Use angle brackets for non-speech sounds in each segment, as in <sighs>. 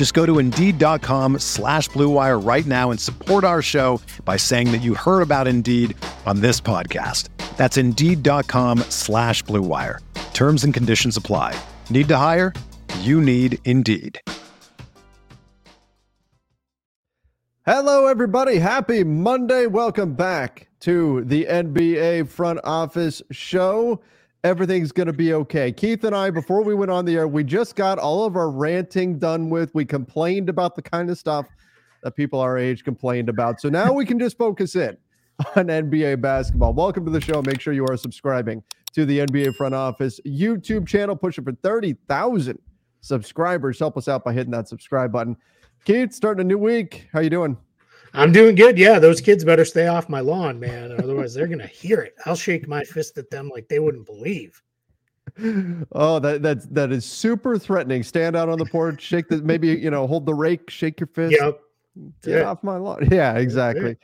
Just go to Indeed.com slash BlueWire right now and support our show by saying that you heard about Indeed on this podcast. That's Indeed.com slash BlueWire. Terms and conditions apply. Need to hire? You need Indeed. Hello, everybody. Happy Monday. Welcome back to the NBA Front Office Show. Everything's going to be okay. Keith and I, before we went on the air, we just got all of our ranting done with. We complained about the kind of stuff that people our age complained about. So now we can just focus in on NBA basketball. Welcome to the show. Make sure you are subscribing to the NBA Front Office YouTube channel, pushing for 30,000 subscribers. Help us out by hitting that subscribe button. Keith, starting a new week. How you doing? I'm doing good. Yeah, those kids better stay off my lawn, man. Otherwise, they're gonna hear it. I'll shake my fist at them like they wouldn't believe. Oh, that that's that is super threatening. Stand out on the porch, shake the maybe you know hold the rake, shake your fist. Yep. Get Yeah. off my lawn. <laughs> Yeah, exactly.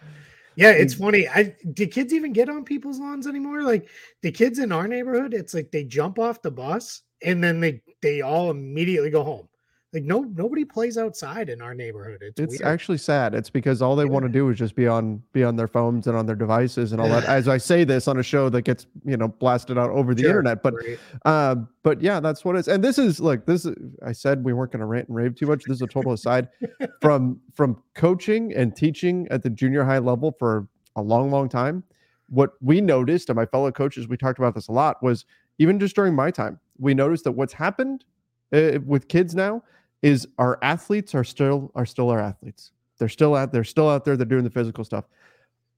Yeah, it's funny. I do kids even get on people's lawns anymore? Like the kids in our neighborhood, it's like they jump off the bus and then they they all immediately go home. Like no nobody plays outside in our neighborhood. It's, It's actually sad. It's because all they want to do is just be on be on their phones and on their devices and all that. As I say this on a show that gets you know blasted out over the Sure, internet, but right. uh, but yeah, that's what it's. And this is like this. Is, I said we weren't going to rant and rave too much. This is a total aside <laughs> from from coaching and teaching at the junior high level for a long, long time. What we noticed, and my fellow coaches, we talked about this a lot, was even just during my time, we noticed that what's happened uh, with kids now is our athletes are still are still our athletes. They're still out. They're still out there. They're doing the physical stuff.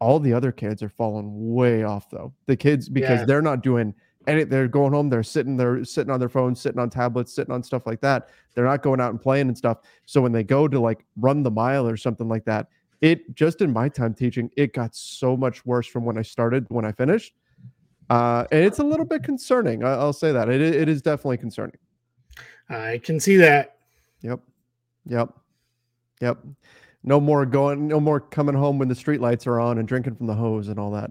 All the other kids are falling way off though. The kids because Yeah. they're not doing any. They're going home. They're sitting. They're sitting on their phones, sitting on tablets, sitting on stuff like that. They're not going out and playing and stuff. So when they go to like run the mile or something like that, it just in my time teaching, it got so much worse from when I started when I finished. Uh, and it's a little bit concerning. I, I'll say that it, it is definitely concerning. I can see that. Yep. Yep. Yep. No more going, no more coming home when the street lights are on and drinking from the hose and all that.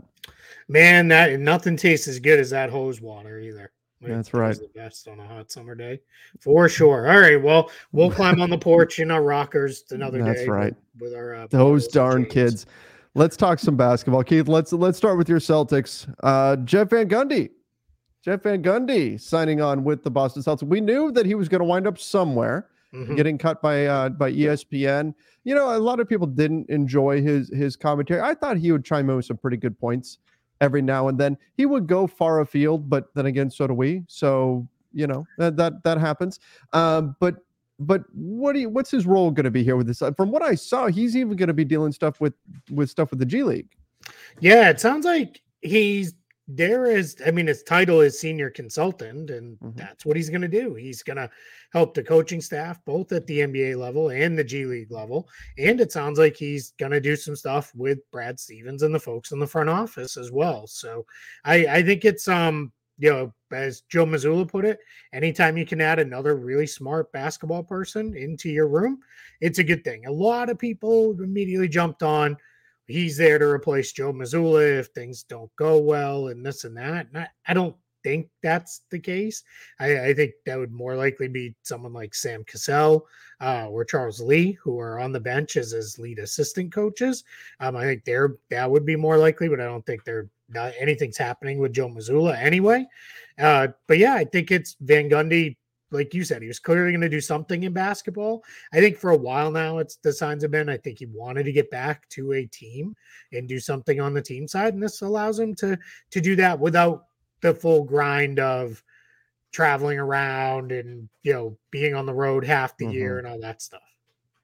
Man, that nothing tastes as good as that hose water either. Like, That's right. The best on a hot summer day, for sure. All right, well, we'll climb on the porch in our rockers another That's day. right. With, with our uh, Those darn kids. Let's talk some basketball. Keith, let's let's start with your Celtics. Uh Jeff Van Gundy. Jeff Van Gundy signing on with the Boston Celtics. We knew that he was going to wind up somewhere. Mhm. getting cut by uh, by ESPN. You know, a lot of people didn't enjoy his his commentary. I thought he would chime in with some pretty good points every now and then. He would go far afield, but then again, so do we. So you know that that that happens. Um, but but what do you, what's his role going to be here with this? From what I saw, he's even going to be dealing stuff with with stuff with the G League. Yeah, it sounds like he's there is I mean his title is senior consultant and Mhm. that's what he's going to do. He's going to help the coaching staff both at the NBA level and the G League level and it sounds like he's going to do some stuff with Brad Stevens and the folks in the front office as well. So I I think it's um you know as Joe Mazzulla put it, anytime you can add another really smart basketball person into your room, it's a good thing. A lot of people immediately jumped on he's there to replace Joe Mazzulla if things don't go well and this and that. And I, I don't think that's the case. I, I think that would more likely be someone like Sam Cassell uh, or Charles Lee, who are on the bench as his lead assistant coaches. Um, I think they're that would be more likely, but I don't think they're not anything's happening with Joe Mazzulla anyway. Uh, but yeah, I think it's Van Gundy like you said, he was clearly going to do something in basketball. I think for a while now, it's the signs have been. I think he wanted to get back to a team and do something on the team side, and this allows him to to do that without the full grind of traveling around and you know being on the road half the mm-hmm. year and all that stuff.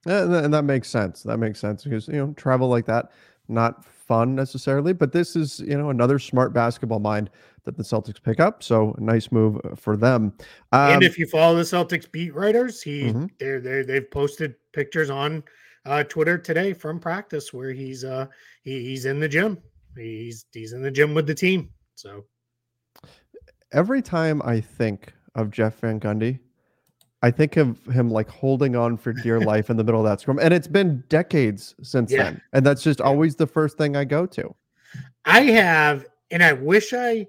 And, and that makes sense. That makes sense because you know travel like that not fun necessarily, but this is you know another smart basketball mind that the Celtics pick up. So nice move uh, for them. Um, and if you follow the Celtics beat writers, he mm-hmm. they're, they they've posted pictures on uh, Twitter today from practice where he's uh he, he's in the gym. He's he's in the gym with the team. So every time I think of Jeff Van Gundy, I think of him like holding on for dear <laughs> life in the middle of that scrum. And it's been decades since yeah. then. And that's just always the first thing I go to. I have, and I wish I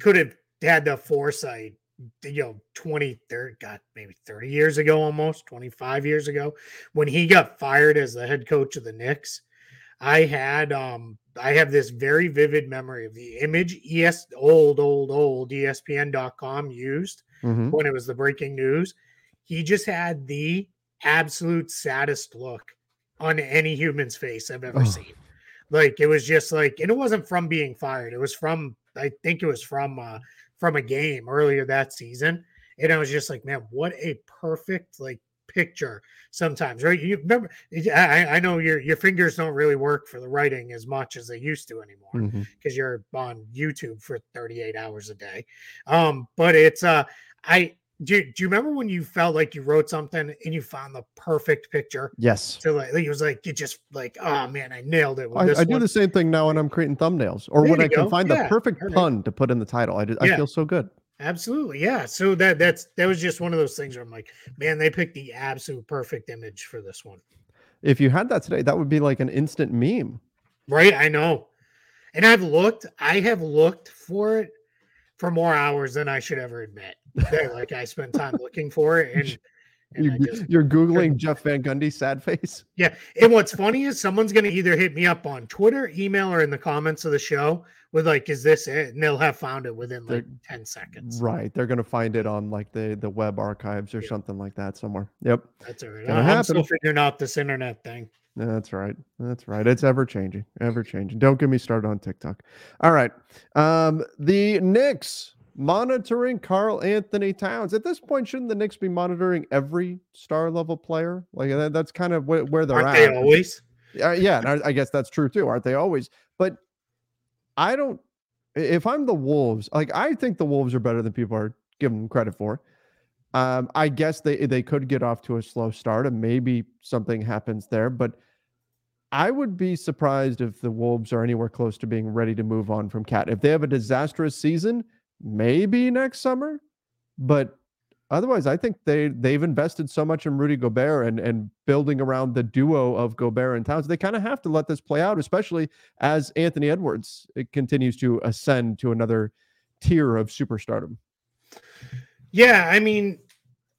could have had the foresight, you know, 20, 30, God, maybe 30 years ago, almost 25 years ago, when he got fired as the head coach of the Knicks. I had um I have this very vivid memory of the image ES old, old, old ESPN.com used mm-hmm. when it was the breaking news. He just had the absolute saddest look on any human's face I've ever oh. seen. Like it was just like, and it wasn't from being fired. It was from, I think it was from uh from a game earlier that season. And I was just like, man, what a perfect like picture sometimes, right? You remember, I, I know your your fingers don't really work for the writing as much as they used to anymore because mm-hmm. you're on YouTube for 38 hours a day. Um, but it's uh, I do, do you remember when you felt like you wrote something and you found the perfect picture? Yes. So like it was like you just like, oh man, I nailed it. I, I do the same thing now when I'm creating thumbnails or there when I go. can find yeah. the perfect pun to put in the title. I yeah. I feel so good. Absolutely, yeah. So that that's that was just one of those things where I'm like, man, they picked the absolute perfect image for this one. If you had that today, that would be like an instant meme. Right, I know. And I've looked, I have looked for it for more hours than I should ever admit. like I spent time looking for it and <laughs> you, are googling Jeff Van Gundy sad face. Yeah, and what's funny is someone's going to either hit me up on Twitter, email, or in the comments of the show with like, "Is this it?" And they'll have found it within like They're, ten seconds. Right, they're going to find it on like the the web archives or yeah. something like that somewhere. Yep, that's all right. I'm happen. still figuring out this internet thing. That's right. That's right. It's ever changing, ever changing. Don't get me started on TikTok. All right. Um, the Knicks monitoring Karl-Anthony Towns. At this point, shouldn't the Knicks be monitoring every star level player? Like that, that's kind of where, where they're aren't at. They always. Uh, yeah, and I, I guess that's true too, aren't they always? But I don't. If I'm the Wolves, like I think the Wolves are better than people are giving them credit for. Um, I guess they they could get off to a slow start, and maybe something happens there. But I would be surprised if the Wolves are anywhere close to being ready to move on from KAT. If they have a disastrous season, maybe next summer. But otherwise, I think they they've invested so much in Rudy Gobert and and building around the duo of Gobert and Towns. They kind of have to let this play out, especially as Anthony Edwards eh, continues to ascend to another tier of superstardom. Yeah, I mean,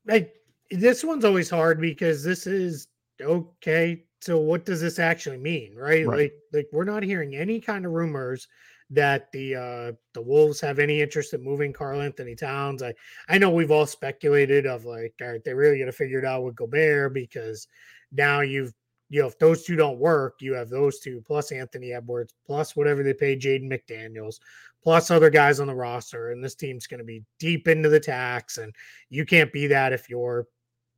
like this one's always hard because this is okay. So what does this actually mean, right? right. Like, like we're not hearing any kind of rumors that the uh the Wolves have any interest in moving Karl-Anthony Towns. I I know we've all speculated of like, all right, they really got to figure it out with Gobert because now you've you know if those two don't work, you have those two plus Anthony Edwards plus whatever they pay Jaden McDaniels plus other guys on the roster, and this team's going to be deep into the tax, and you can't be that if you're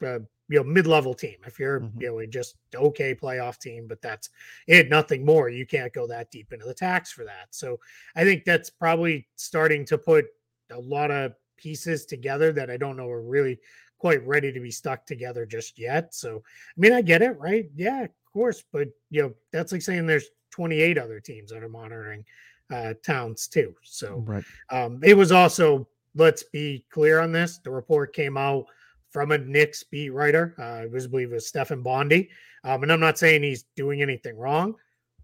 uh, you know mid-level team. If you're mm-hmm. you know just okay playoff team but that's it nothing more you can't go that deep into the tax for that. So i think that's probably starting to put a lot of pieces together that i don't know are really quite ready to be stuck together just yet. So i mean i get it right? Yeah of course but you know that's like saying there's 28 other teams that are monitoring uh towns too. So right. um it was also let's be clear on this the report came out from a Knicks beat writer. Uh, I was believe it was Stefan Bondy. Um, and I'm not saying he's doing anything wrong,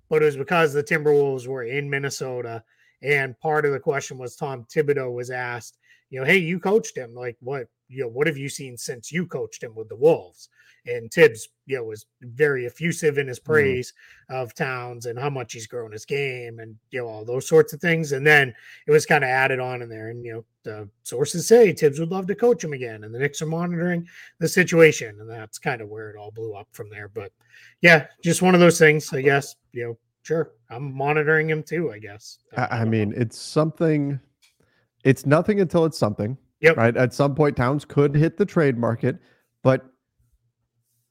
but it was because the Timberwolves were in Minnesota. And part of the question was Tom Thibodeau was asked, you know, hey, you coached him. Like, what, you know, what have you seen since you coached him with the Wolves? And Thibs, you know, was very effusive in his mm-hmm. praise mm-hmm. of Towns and how much he's grown his game and you know all those sorts of things. And then it was kind of added on in there. And you know, the sources say Thibs would love to coach him again, and the Knicks are monitoring the situation, and that's kind of where it all blew up from there. But yeah, just one of those things, I guess. You know, sure, I'm monitoring him too. I guess. I, I mean, it's something. It's nothing until it's something. Yep. Right. At some point, Towns could hit the trade market, but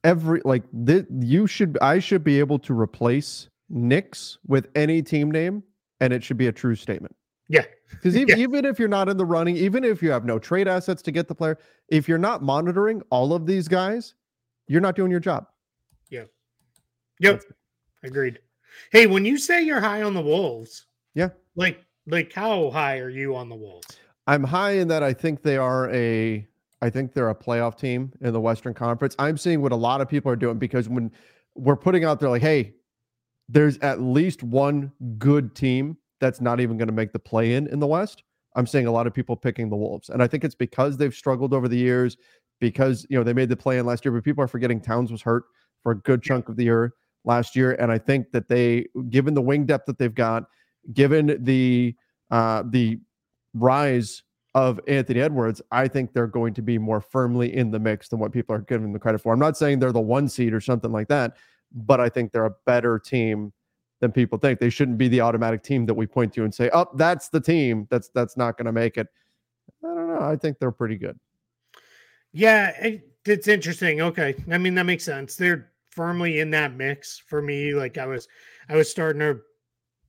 every like th- you should I should be able to replace Knicks with any team name and it should be a true statement. Yeah. Because <laughs> even, yeah. even if you're not in the running, even if you have no trade assets to get the player, if you're not monitoring all of these guys, you're not doing your job. Yeah. Yep. Agreed. Hey, when you say you're high on the Wolves, yeah. Like like how high are you on the Wolves? I'm high in that I think they are a I think they're a playoff team in the Western Conference. I'm seeing what a lot of people are doing because when we're putting out there like, hey, there's at least one good team that's not even going to make the play in in the West. I'm seeing a lot of people picking the Wolves, and I think it's because they've struggled over the years. Because you know they made the play in last year, but people are forgetting Towns was hurt for a good chunk of the year last year, and I think that they, given the wing depth that they've got, given the uh, the rise of Anthony Edwards, I think they're going to be more firmly in the mix than what people are giving the credit for. I'm not saying they're the one seed or something like that, but I think they're a better team than people think. They shouldn't be the automatic team that we point to and say, "Oh, that's the team that's that's not going to make it." I don't know. I think they're pretty good. Yeah, it, it's interesting. Okay, I mean that makes sense. They're firmly in that mix for me. Like I was, I was starting to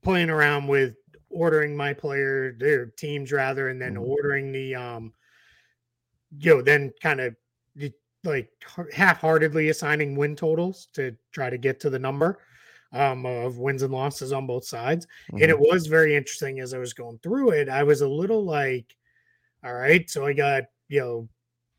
playing around with ordering my player their teams rather and then mm-hmm. ordering the um you know then kind of like half-heartedly assigning win totals to try to get to the number um, of wins and losses on both sides mm-hmm. and it mm-hmm. was very interesting as i was going through it i was a little like all right so i got you know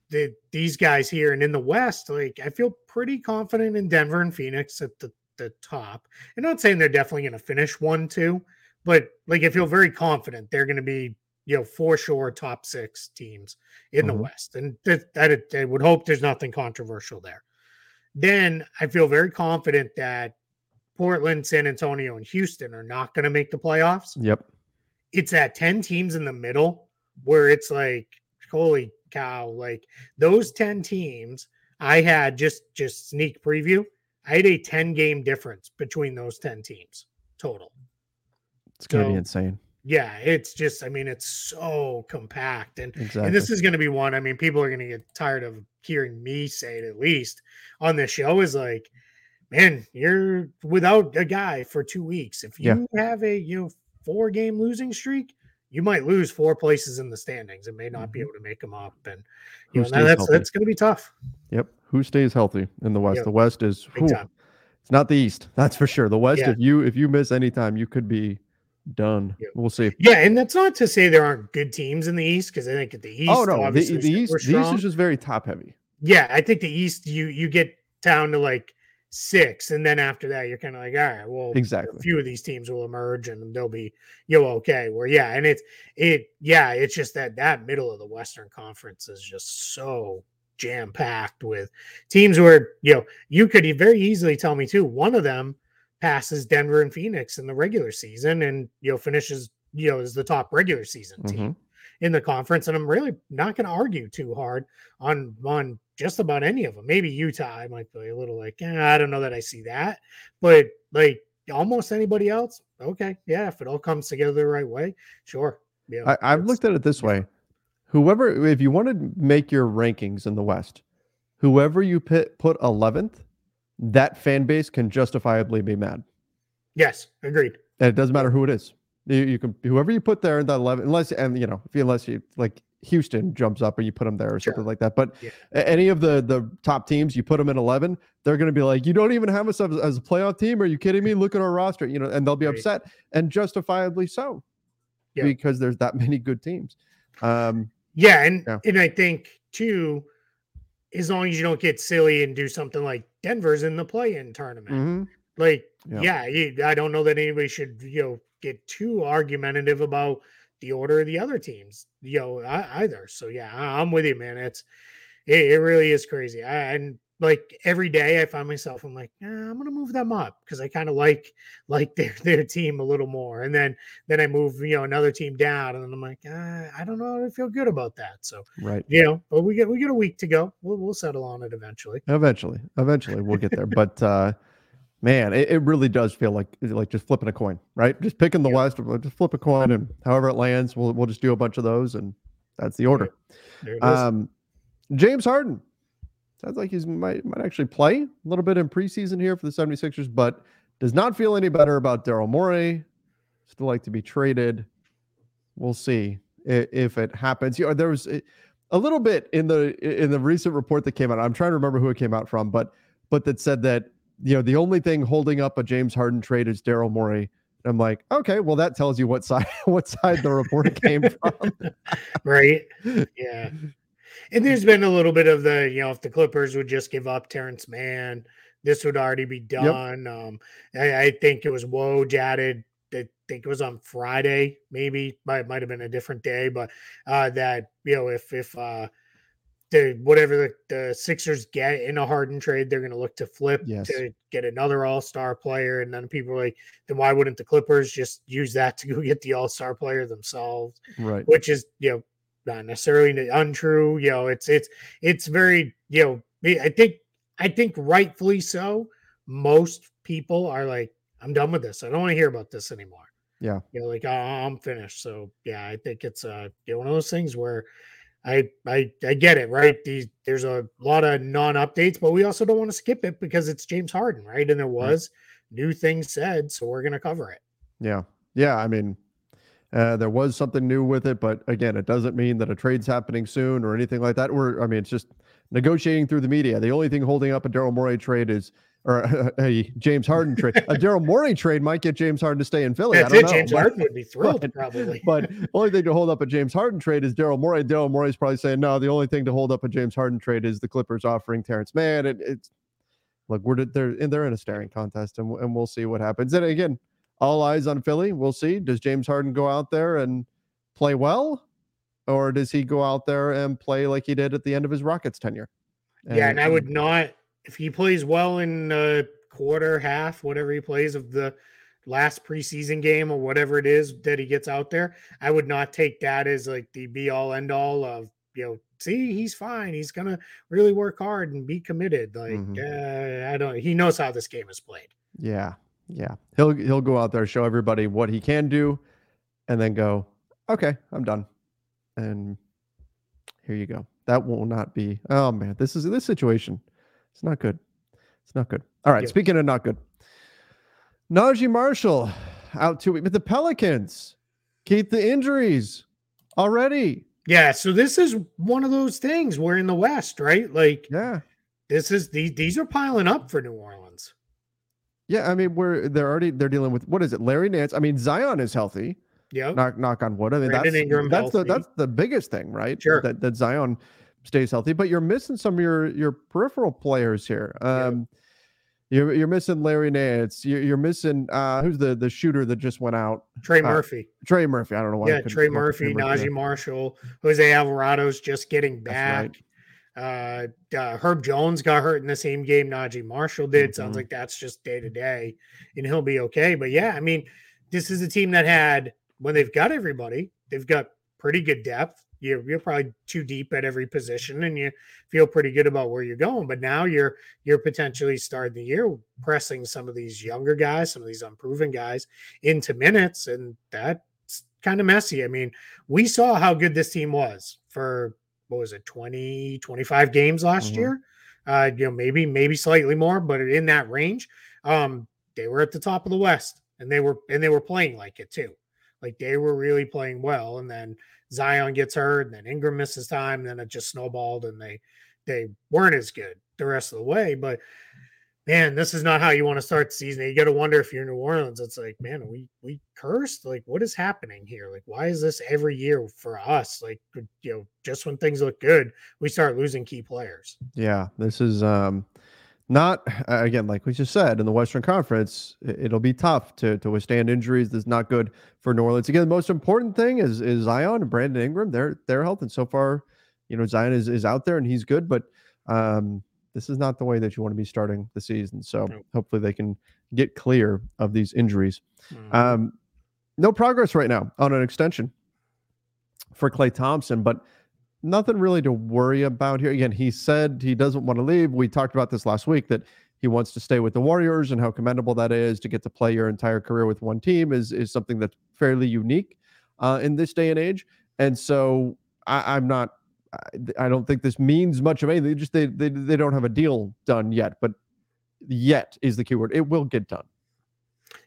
the, these guys here and in the west like i feel pretty confident in denver and phoenix at the, the top i'm not saying they're definitely going to finish one two but like I feel very confident they're going to be you know for sure top six teams in mm-hmm. the West, and that, that I would hope there's nothing controversial there. Then I feel very confident that Portland, San Antonio, and Houston are not going to make the playoffs. Yep, it's at ten teams in the middle where it's like holy cow, like those ten teams. I had just just sneak preview. I had a 10 game difference between those 10 teams total. It's gonna so, be insane. Yeah, it's just I mean it's so compact and exactly. and this is going to be one I mean people are going to get tired of hearing me say it at least on this show is like man, you're without a guy for 2 weeks. If you yeah. have a you know four game losing streak, you might lose four places in the standings and may not mm-hmm. be able to make them up and you know, that's healthy? that's going to be tough. Yep. Who stays healthy in the West? Yep. The West is it's not the East. <laughs> That's for sure. The West, yeah. if you if you miss any time, you could be done. Yeah. We'll see. Yeah, and that's not to say there aren't good teams in the East because I think at the East, oh no, the, the East, the East is just very top heavy. Yeah, I think the East you you get down to like six, and then after that you're kind of like, all right, well, exactly. A few of these teams will emerge and they'll be you know okay. Where yeah, and it's it yeah, it's just that that middle of the Western Conference is just so jam packed with teams where you know you could very easily tell me too. One of them passes Denver and Phoenix in the regular season and you know finishes you know as the top regular season team mm-hmm. in the conference. And I'm really not going to argue too hard on on just about any of them maybe Utah I might be a little like eh, I don't know that I see that. But like almost anybody else okay yeah if it all comes together the right way sure. Yeah I, have looked at it this way. Whoever if you want to make your rankings in the West whoever you put put 11th that fan base can justifiably be mad. Yes, agreed. And it doesn't matter who it is. You, you can whoever you put there in that eleven, unless and you know, if you, unless you like Houston jumps up and you put them there or sure. something like that. But yeah. any of the the top teams, you put them in eleven, they're going to be like, you don't even have us as, as, a playoff team. Are you kidding me? Look at our roster, you know, and they'll be right. upset and justifiably so, yeah. because there's that <laughs> many good teams. Um, yeah, and yeah. and I think too, as long as you don't get silly and do something like Denver's in the play-in tournament. Mm-hmm. Like, yeah, yeah I don't know that anybody should, you know, get too argumentative about the order of the other teams, you know, either. So yeah, I'm with you, man. It's it, it really is crazy. I, and like every day I find myself, I'm like, eh, I'm gonna move them up because I kind of like <laughs> like their their team a little more. And then then I move, you know, another team down, and then I'm like, ah, I don't know, I feel good about that. So right, you know, but we get we get a week to go. We'll we'll settle on it eventually. Eventually, eventually we'll get there. <laughs> but uh man, it, it really does feel like like just flipping a coin, right? Just picking the West, just flip a coin, and however it lands, we'll we'll just do a bunch of those, and that's the order. Um, James Harden sounds like he might might actually play a little bit in preseason here for the 76ers, but does not feel any better about Daryl Morey. Still like to be traded. We'll see if, if it happens. You know, there was a little bit in the in the recent report that came out. I'm trying to remember who it came out from, but but that said that you know the only thing holding up a James Harden trade is Daryl Morey. I'm like, okay, well that tells you what side <laughs> what side the report came from. <laughs> right. Yeah. And there's been a little bit of the, you know, if the Clippers would just give up Terance Mann, this would already be done. Yep. Um, I, I, think it was Woj added. I think it was on Friday, maybe might might have been a different day, but uh, that you know if if uh, the whatever the, the Sixers get in a Harden trade, they're going to look to flip yes. to get another All Star player, and then people are like, then why wouldn't the Clippers just use that to go get the All Star player themselves? Right. Which is you know not necessarily untrue. You know, it's it's it's very you know I think I think rightfully so. Most people are like, I'm done with this. I don't want to hear about this anymore. Yeah, you know, like oh, I'm finished. So yeah, I think it's uh you know, one of those things where I I I get it right. These there's a lot of non updates, but we also don't want to skip it because it's James Harden, right? And there was right. new things said, so we're gonna cover it. Yeah, yeah. I mean, uh, there was something new with it, but again, it doesn't mean that a trade's happening soon or anything like that. We're, I mean, it's just negotiating through the media. The only thing holding up a Daryl Morey trade is, or a, <laughs> a James Harden trade. a Daryl Morey trade might get James Harden to stay in Philly. That's I don't it. know. James but, Harden would be <laughs> thrilled, but, probably. but <laughs> only thing to hold up a James Harden trade is Daryl Morey. Daryl Morey's probably saying, no, the only thing to hold up a James Harden trade is the Clippers offering Terance Mann. And it's look, we're they're they're in a staring contest, and, and we'll see what happens. And again, all eyes on Philly. We'll see. Does James Harden go out there and play well, or does he go out there and play like he did at the end of his Rockets tenure? And, yeah, and I would not if he plays well in a quarter, half, whatever he plays of the last preseason game or whatever it is that he gets out there. I would not take that as like the be all end all of you know. See, he's fine. He's gonna really work hard and be committed. Like mm-hmm. uh, I don't. He knows how this game is played. Yeah, yeah. He'll he'll go out there show everybody what he can do, and then go okay, I'm done. And here you go. That will not be. Oh man, this is this situation. It's not good. It's not good. All right. Yeah. Speaking of not good, Naji Marshall out two weeks. But the Pelicans keep the injuries already. Yeah. So this is one of those things. We're in the West, right? Like, yeah. This is these these are piling up for New Orleans. Yeah, I mean, we're they're already they're dealing with what is it? Larry Nance. I mean, Zion is healthy. Yeah. Knock knock on wood. I mean Brandon that's Ingram that's healthy. the that's the biggest thing, right? Sure. That that Zion stays healthy, but you're missing some of your your peripheral players here. Um you're you're missing Larry Nance. You're, you're missing uh who's the the shooter that just went out? Trey uh, Murphy. Trey Murphy. I don't know why. Yeah, Trey Murphy, Trey Naji Marshall, Jose Alvarado's just getting back. Right. Uh, uh, Herb Jones got hurt in the same game Naji Marshall did. Mm-hmm. Sounds like that's just day to day, and he'll be okay. But yeah, I mean, this is a team that had when they've got everybody, they've got pretty good depth. You're, you're probably too deep at every position and you feel pretty good about where you're going. But now you're you're potentially starting the year pressing some of these younger guys, some of these unproven guys into minutes, and that's kind of messy. I mean, we saw how good this team was for what was it, 20, 25 games last mm-hmm. year. Uh, you know, maybe, maybe slightly more, but in that range. Um, they were at the top of the West and they were and they were playing like it too. Like they were really playing well, and then Zion gets hurt, and then Ingram misses time, and then it just snowballed, and they they weren't as good the rest of the way. But man, this is not how you want to start the season. You got to wonder if you're New Orleans. It's like, man, we we cursed. Like, what is happening here? Like, why is this every year for us? Like, you know, just when things look good, we start losing key players. Yeah, this is um not again like we just said in the western conference it'll be tough to to withstand injuries that's not good for new orleans again the most important thing is is zion and brandon ingram their their health and so far you know zion is, is out there and he's good but um this is not the way that you want to be starting the season. So hopefully they can get clear of these injuries. Mm-hmm. Um, no progress right now on an extension for Klay Thompson, but nothing really to worry about here. Again, he said he doesn't want to leave. We talked about this last week that he wants to stay with the Warriors and how commendable that is to get to play your entire career with one team is is something that's fairly unique uh, in this day and age. And so I, I'm not. I don't think this means much of anything. They just they, they they don't have a deal done yet, but yet is the keyword. It will get done.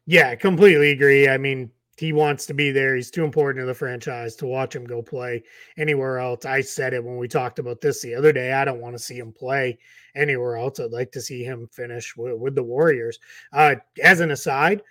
Yeah, completely agree. I mean, he wants to be there. He's too important to the franchise to watch him go play anywhere else. I said it when we talked about this the other day. I don't want to see him play anywhere else. I'd like to see him finish with, with the Warriors. Uh, as an aside,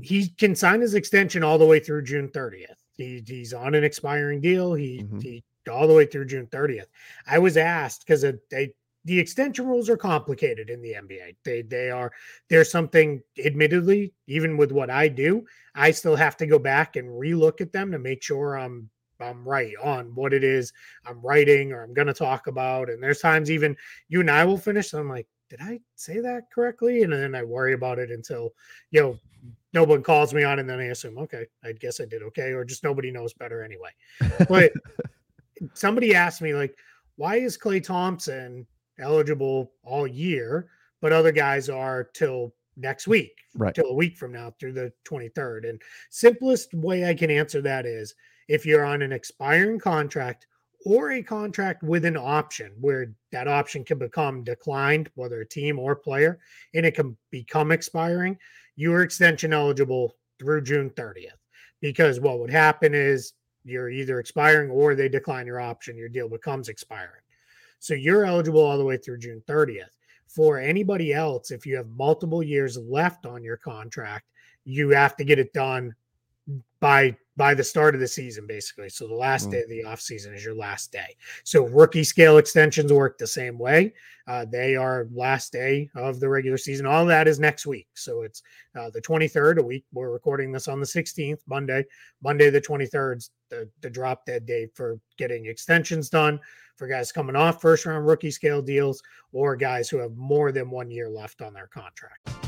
he can sign his extension all the way through June 30th. He, he's on an expiring deal. He, mm-hmm. he all the way through June 30th. I was asked because they the extension rules are complicated in the NBA. They they are there's something admittedly even with what I do, I still have to go back and relook at them to make sure I'm I'm right on what it is I'm writing or I'm going to talk about. And there's times even you and I will finish. I'm like, did I say that correctly? And then I worry about it until you know no one calls me on, and then I assume, okay, I guess I did okay, or just nobody knows better anyway. But <laughs> <laughs> somebody asked me like, why is Klay Thompson eligible all year, but other guys are till next mm, week, right? Till a week from now through the 23rd. And simplest way I can answer that is if you're on an expiring contract or a contract with an option where that option can become declined, whether a team or player, and it can become expiring, you are extension eligible through June 30th. Because what would happen is you're either expiring or they decline your option, your deal becomes expiring. So you're eligible all the way through June 30th. For anybody else, if you have multiple years left on your contract, you have to get it done by by the start of the season basically. So the last mm. day of the off season is your last day. So rookie scale extensions work the same way. Uh, they are last day of the regular season. All that is next week. So it's uh, the 23rd a week we're recording this on the 16th monday. Monday the 23rd the, the drop dead day for getting extensions done for guys coming off first round rookie scale deals or guys who have more than one year left on their contract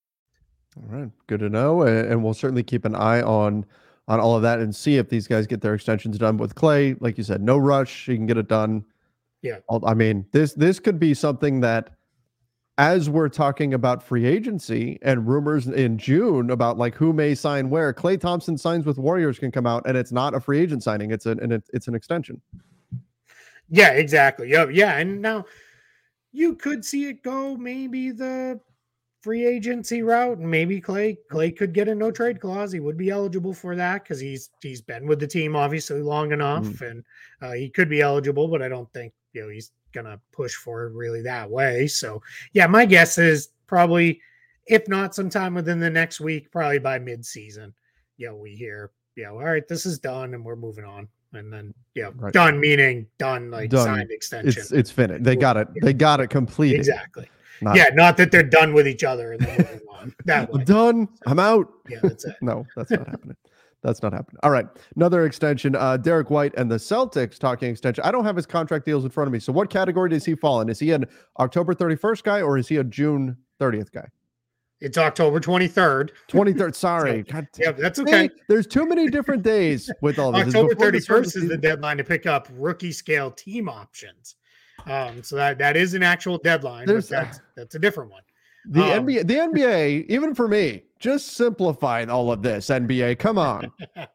All right, good to know, and we'll certainly keep an eye on on all of that and see if these guys get their extensions done with Klay, Like you said, no rush; you can get it done. Yeah, I mean this this could be something that, as we're talking about free agency and rumors in June about like who may sign where, Klay Thompson signs with Warriors can come out, and it's not a free agent signing; it's an and it's an extension. Yeah, exactly. Yeah, yeah, and now you could see it go maybe the free agency route, and maybe Klay Klay could get a no trade clause. He would be eligible for that because he's he's been with the team obviously long enough, mm. and uh, he could be eligible. But I don't think you know he's gonna push for it really that way. So yeah, my guess is probably if not sometime within the next week, probably by mid-season, you know, we hear, you know, all right, this is done and we're moving on. And then, know, Right. done meaning done, like Done. signed extension. It's it's finished. They got it. They got it completed. exactly. Not- yeah, not that they're done with each other and then moving <laughs> on. That. I'm done. I'm out. Yeah, that's it. <laughs> No, that's not happening. That's not happening. All right. Another extension. Uh, Derrick White and the Celtics talking extension. I don't have his contract deals in front of me. So what category does he fall in? Is he an October 31st guy or is he a June 30th guy? It's October 23rd. 23rd. <laughs> Sorry. God, Yeah, that's see, okay. there's too many different days with all this. October the 31st is the deadline to pick up rookie scale team options. Um, so that that is an actual deadline, There's- that's <sighs> that's a different one. The um, NBA, the NBA, even for me, just simplify all of this. NBA, come on. <laughs>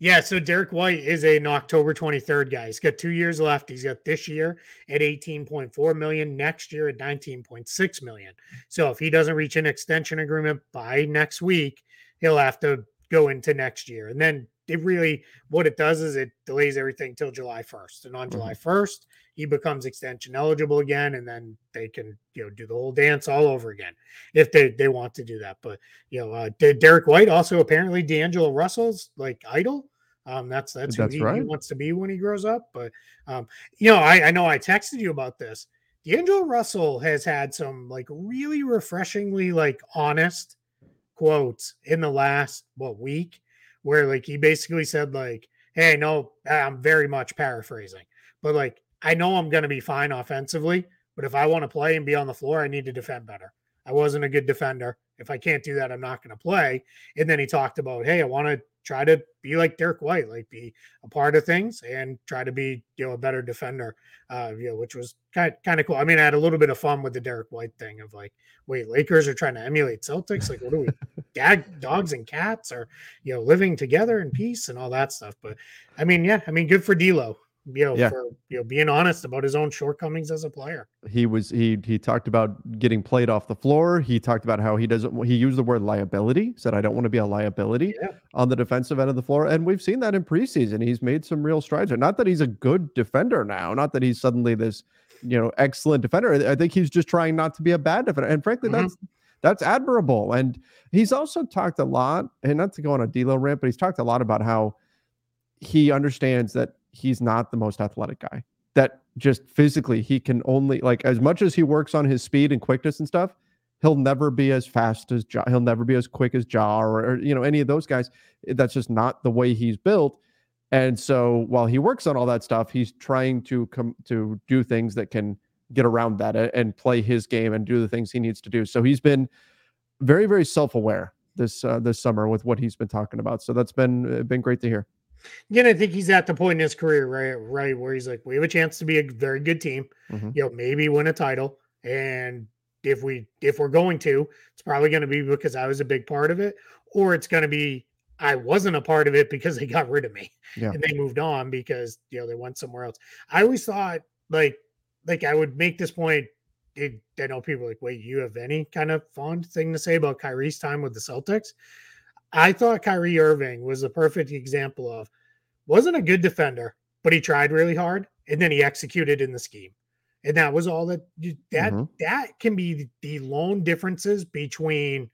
Yeah, so Derrick White is an October 23rd guy. He's got two years left. He's got this year at 18.4 million, next year at 19.6 million. So if he doesn't reach an extension agreement by next week, he'll have to go into next year. And then it really what it does is it delays everything till July 1st. And on July 1st, he becomes extension eligible again, and then they can you know do the whole dance all over again if they they want to do that. But you know, uh, Derrick White also apparently D'Angelo Russell's like idol. Um, that's that's who That's he, he right. wants to be when he grows up. But um, you know, I, I know I texted you about this. D'Angelo Russell has had some like really refreshingly like honest quotes in the last what week where like he basically said like hey no i'm very much paraphrasing but like i know i'm going to be fine offensively but if i want to play and be on the floor i need to defend better i wasn't a good defender if i can't do that i'm not going to play and then he talked about hey i want to try to be like Derrick White, like be a part of things and try to be, you know, a better defender. Uh, you know, which was kind kind of cool. I mean, I had a little bit of fun with the Derrick White thing of like, wait, Lakers are trying to emulate Celtics. Like, what are we, dag, dogs and cats are, you know, living together in peace and all that stuff. But I mean, yeah, I mean, good for D'Lo, you know, Yeah. for you know being honest about his own shortcomings as a player. he was he he talked about getting played off the floor. He talked about how he doesn't he used the word liability, said I don't want to be a liability Yeah. on the defensive end of the floor. And we've seen that in preseason. He's made some real strides. Not that he's a good defender now, not that he's suddenly this, you know, excellent defender. I think he's just trying not to be a bad defender. And frankly, Mhm. that's that's admirable. And he's also talked a lot, and not to go on a D'Lo rant, but he's talked a lot about how he understands that he's not the most athletic guy that just physically he can only like as much as he works on his speed and quickness and stuff he'll never be as fast as Ja. He'll never be as quick as Ja or, or you know any of those guys. That's just not the way he's built. And so while he works on all that stuff, he's trying to come to do things that can get around that and play his game and do the things he needs to do. So he's been very very self-aware this uh, this summer with what he's been talking about. So that's been uh, been great to hear. Again, I think he's at the point in his career, right, right, where he's like, we have a chance to be a very good team. Mhm. You know, maybe win a title, and if we if we're going to, it's probably going to be because I was a big part of it, or it's going to be I wasn't a part of it because they got rid of me Yeah. and they moved on because you know they went somewhere else. I always thought like like I would make this point. It, I know people like, wait, you have any kind of fond thing to say about Kyrie's time with the Celtics? I thought Kyrie Irving was a perfect example of wasn't a good defender, but he tried really hard and then he executed in the scheme. And that was all that that Mhm. that can be the lone differences between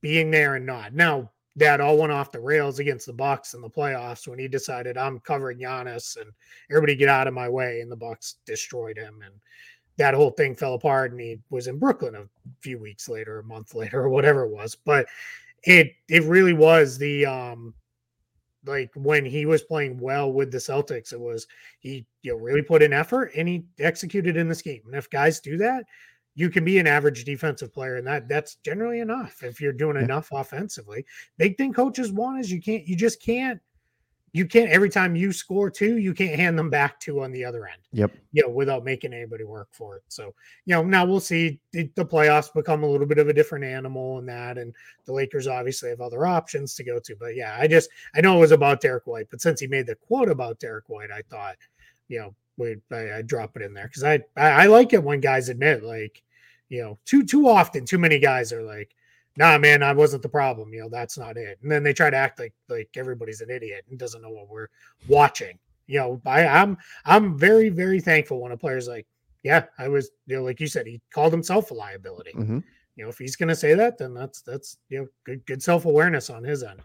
being there and not. Now, that all went off the rails against the Bucks in the playoffs when he decided I'm covering Giannis and everybody get out of my way, and the Bucks destroyed him, and that whole thing fell apart. And he was in Brooklyn a few weeks later, a month <laughs> later, or whatever it was. But it it really was the um like when he was playing well with the Celtics, it was he you know really put in effort and he executed in the scheme. And if guys do that, you can be an average defensive player, and that that's generally enough if you're doing Yeah. enough offensively. Big thing coaches want is you can't you just can't you can't every time you score two, you can't hand them back two on the other end Yep. you know, without making anybody work for it. So, you know, now we'll see the, the playoffs become a little bit of a different animal in that, and the Lakers obviously have other options to go to. But yeah, I just I know it was about Derrick White, but since he made the quote about Derrick White, I thought, you know, we I, I'd drop it in there because I, I I like it when guys admit like, you know, too too often too many guys are like. Nah, man, I wasn't the problem. You know, that's not it. And then they try to act like like everybody's an idiot and doesn't know what we're watching you know, I, I'm I'm very very thankful when a player's like, yeah, I was, you know, like you said, he called himself a liability. Mhm. you know, if he's going to say that, then that's that's you know good good self awareness on his end.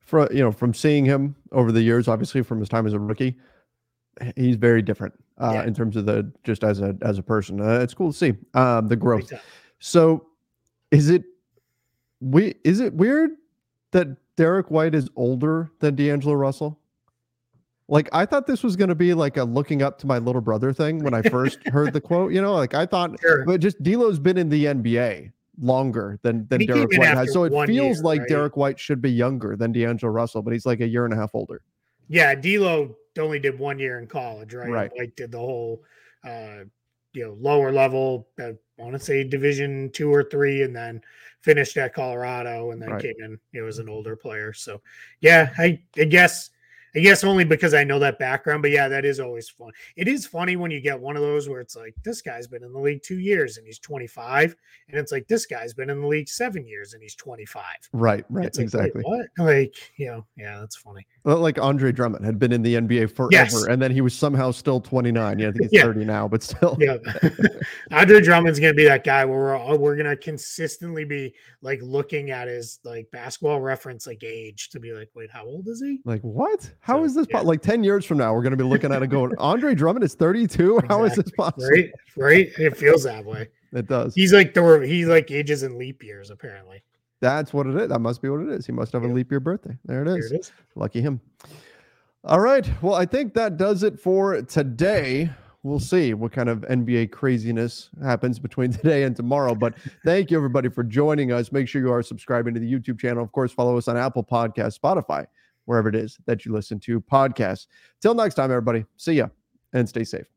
For you know, from seeing him over the years, obviously from his time as a rookie, he's very different uh, Yeah. in terms of the just as a as a person. Uh, it's cool to see um, the growth. So, is it we is it weird that Derrick White is older than D'Angelo Russell? Like I thought this was going to be like a looking up to my little brother thing when I first <laughs> heard the quote. You know, like I thought, Sure. but just D'Lo's been in the NBA longer than than Derrick White has, so it feels year, like right? Derrick White should be younger than D'Angelo Russell, but he's like a year and a half older. Yeah, D'Lo only did one year in college, right? Right. White did the whole, uh, you know, lower level. uh, I want to say Division two or three, and then finished at Colorado, and then Right. came in. You know, as an older player. So, yeah, I, I guess. I guess only because I know that background, but yeah, that is always fun. It is funny when you get one of those where it's like this guy's been in the league two years and he's 25, and it's like this guy's been in the league seven years and he's 25. Right, right, It's like, exactly. what? Like, you know, yeah, that's funny. Well, like Andre Drummond had been in the NBA forever, Yes. and then he was somehow still 29. Yeah, I think he's Yeah. 30 now, but still. Yeah, <laughs> Andre Drummond's gonna be that guy where we're all, we're gonna consistently be like looking at his like basketball reference like age to be like, wait, how old is he? Like what? How So, is this? po- Like 10 years from now, we're going to be looking at it going, <laughs> Andre Drummond is 32. How is this possible? Right, right. It feels that way. It does. He's like the he like ages in leap years apparently. That's what it is. That must be what it is. He must have a leap year birthday. There it is. it is. Lucky him. All right. Well, I think that does it for today. We'll see what kind of NBA craziness happens between <laughs> today and tomorrow. But thank you, everybody, for joining us. Make sure you are subscribing to the YouTube channel. Of course, follow us on Apple Podcasts, Spotify, wherever it is that you listen to podcasts. Till next time, everybody. See ya and stay safe.